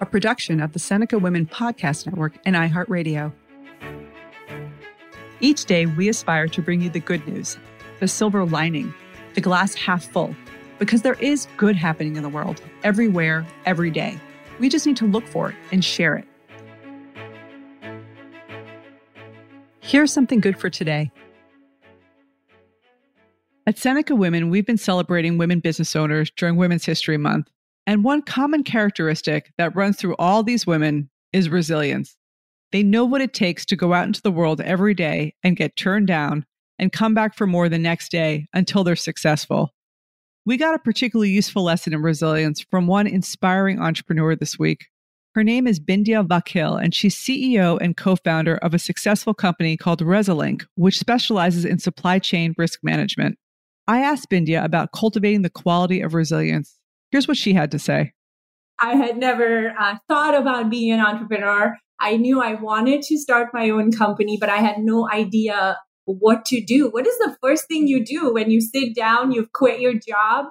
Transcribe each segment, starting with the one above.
a production of the Seneca Women Podcast Network and iHeartRadio. Each day, we aspire to bring you the good news, the silver lining, the glass half full, because there is good happening in the world, everywhere, every day. We just need to look for it and share it. Here's something good for today. At Seneca Women, we've been celebrating women business owners during Women's History Month. And one common characteristic that runs through all these women is resilience. They know what it takes to go out into the world every day and get turned down and come back for more the next day until they're successful. We got a particularly useful lesson in resilience from one inspiring entrepreneur this week. Her name is Bindya Vakil, and she's CEO and co founder of a successful company called Resilinc, which specializes in supply chain risk management. I asked Bindya about cultivating the quality of resilience. Here's what she had to say. I had never uh, thought about being an entrepreneur. I knew I wanted to start my own company, but I had no idea what to do. What is the first thing you do when you sit down, you've quit your job?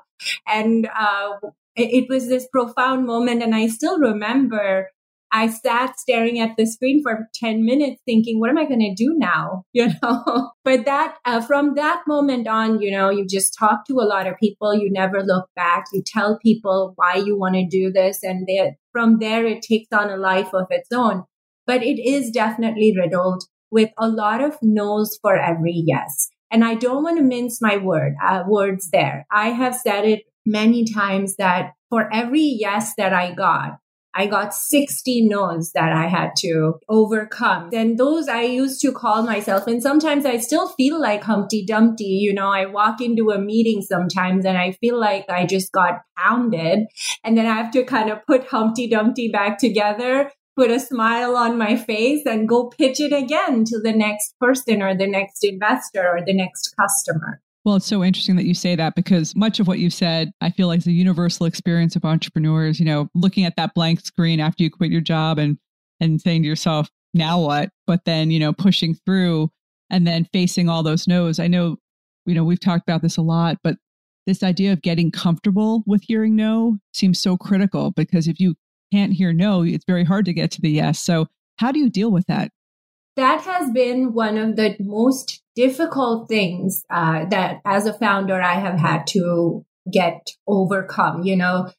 And uh, it, it was this profound moment. And I still remember I sat staring at the screen for 10 minutes thinking, what am I going to do now? You know, but that, uh, from that moment on, you know, you just talk to a lot of people. You never look back. You tell people why you want to do this. And they, from there, it takes on a life of its own. But it is definitely riddled with a lot of no's for every yes. And I don't want to mince my word, uh, words there. I have said it many times that for every yes that I got, I got 60 no's that I had to overcome. And those I used to call myself. And sometimes I still feel like Humpty Dumpty. You know, I walk into a meeting sometimes and I feel like I just got pounded. And then I have to kind of put Humpty Dumpty back together put a smile on my face and go pitch it again to the next person or the next investor or the next customer. Well, it's so interesting that you say that because much of what you've said, I feel like is a universal experience of entrepreneurs, you know, looking at that blank screen after you quit your job and and saying to yourself, now what? But then, you know, pushing through and then facing all those no's. I know You know, we've talked about this a lot, but this idea of getting comfortable with hearing no seems so critical because if you can't hear no, it's very hard to get to the yes. So, how do you deal with that? That has been one of the most difficult things uh, that, as a founder, I have had to get overcome. You know,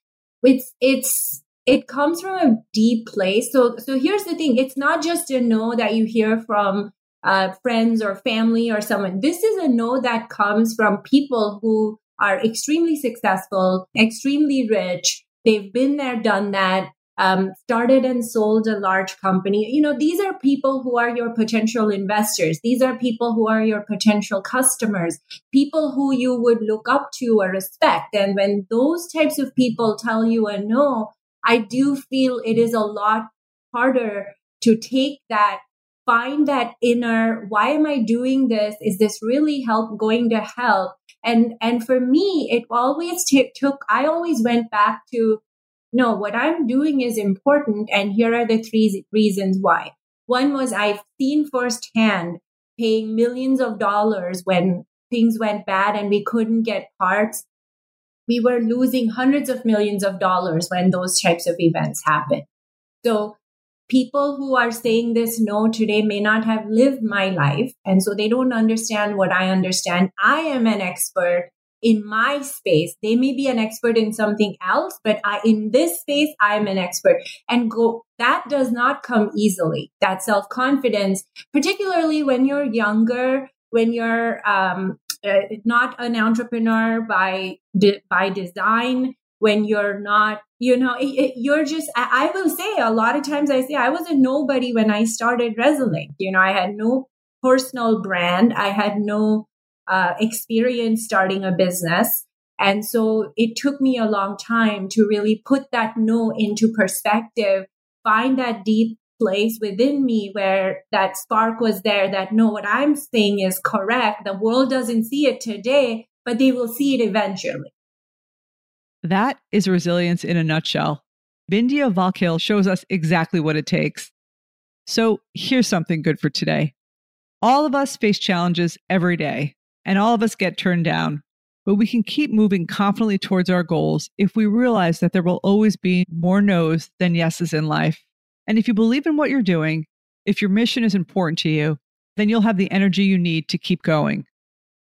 it's it's it comes from a deep place. So so here's the thing: it's not just a no that you hear from uh, friends or family or someone. This is a no that comes from people who are extremely successful, extremely rich. They've been there, done that, um, started and sold a large company. You know, these are people who are your potential investors. These are people who are your potential customers, people who you would look up to or respect. And when those types of people tell you a no, I do feel it is a lot harder to take that find that inner why am i doing this is this really help going to help and and for me it always t- took i always went back to no what i'm doing is important and here are the three reasons why one was i've seen firsthand paying millions of dollars when things went bad and we couldn't get parts we were losing hundreds of millions of dollars when those types of events happen so people who are saying this no today may not have lived my life. And so they don't understand what I understand. I am an expert in my space. They may be an expert in something else, but I, in this space, I'm an expert and go, that does not come easily. That self confidence, particularly when you're younger, when you're, um, uh, not an entrepreneur by de- by design when you're not you know it, it, you're just I, I, will say a lot of times i say i was a nobody when i started Resilinc you know i had no personal brand i had no uh, experience starting a business and so it took me a long time to really put that no into perspective find that deep place within me where that spark was there that no what i'm saying is correct the world doesn't see it today but they will see it eventually that is resilience in a nutshell. Bindya Vakil shows us exactly what it takes. So here's something good for today. All of us face challenges every day, and all of us get turned down. But we can keep moving confidently towards our goals if we realize that there will always be more no's than yeses in life. And if you believe in what you're doing, if your mission is important to you, then you'll have the energy you need to keep going.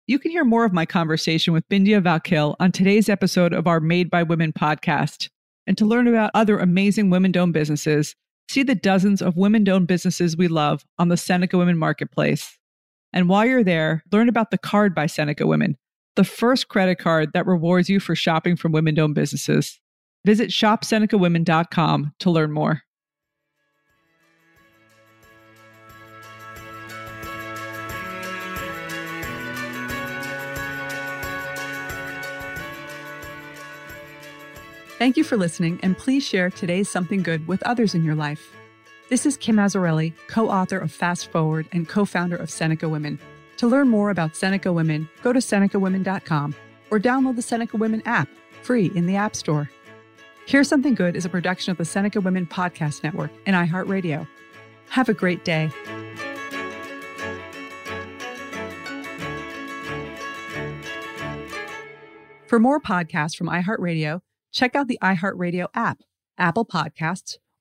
You can hear more of my conversation with Bindya Vakil on today's episode of our Made by Women podcast. And to learn about other amazing women owned businesses, see the dozens of women owned businesses we love on the Seneca Women Marketplace. And while you're there, learn about the card by Seneca Women, the first credit card that rewards you for shopping from women owned businesses. Visit shopsenecawomen.com to learn more. Thank you for listening, and please share today's Something Good with others in your life. This is Kim Azzarelli, co author of Fast Forward and co founder of Seneca Women. To learn more about Seneca Women, go to SenecaWomen.com or download the Seneca Women app, free in the App Store. Here's Something Good is a production of the Seneca Women Podcast Network and iHeartRadio. Have a great day. For more podcasts from iHeartRadio, check out the iHeartRadio app, Apple Podcasts,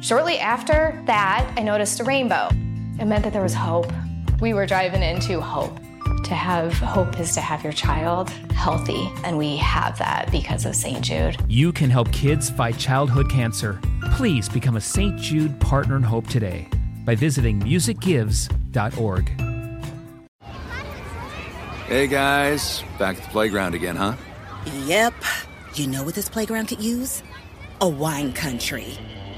Shortly after that, I noticed a rainbow. It meant that there was hope. We were driving into hope. To have hope is to have your child healthy, and we have that because of St. Jude. You can help kids fight childhood cancer. Please become a St. Jude Partner in Hope today by visiting musicgives.org. Hey guys, back at the playground again, huh? Yep. You know what this playground could use? A wine country.